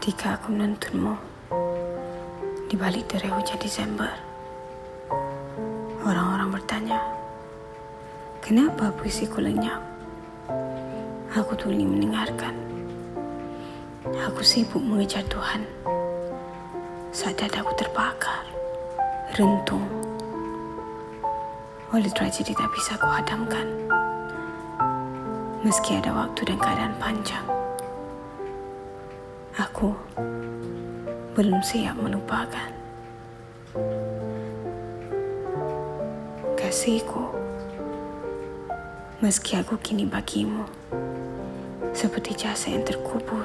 Ketika aku menuntunmu di balik derai hujan Desember, orang-orang bertanya, kenapa puisiku lenyap? Aku tuli mendengarkan. Aku sibuk mengejar Tuhan. Saat dadaku terbakar, rentung. Oleh tragedi tak bisa ku hadamkan. Meski ada waktu dan keadaan panjang. Aku belum siap melupakan. Kasihku, meski aku kini bagimu seperti jasa yang terkubur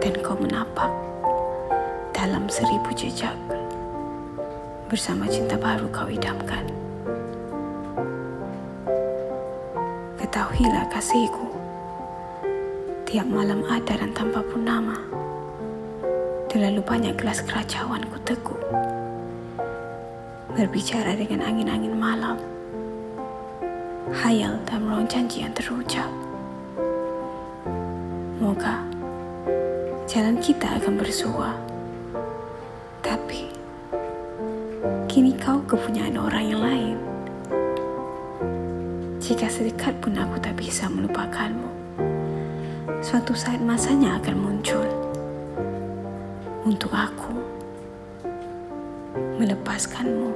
dan kau menapak dalam seribu jejak bersama cinta baru kau idamkan. Ketahuilah kasihku, tiap malam ada dan tanpa pun nama. Terlalu banyak gelas keracauan ku teguk. Berbicara dengan angin-angin malam. Hayal dan meruang janji yang terucap. Moga jalan kita akan bersua. Tapi kini kau kepunyaan orang yang lain. Jika sedekat pun aku tak bisa melupakanmu, suatu saat masanya akan muncul untuk aku melepaskanmu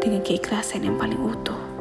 dengan keikhlasan yang paling utuh.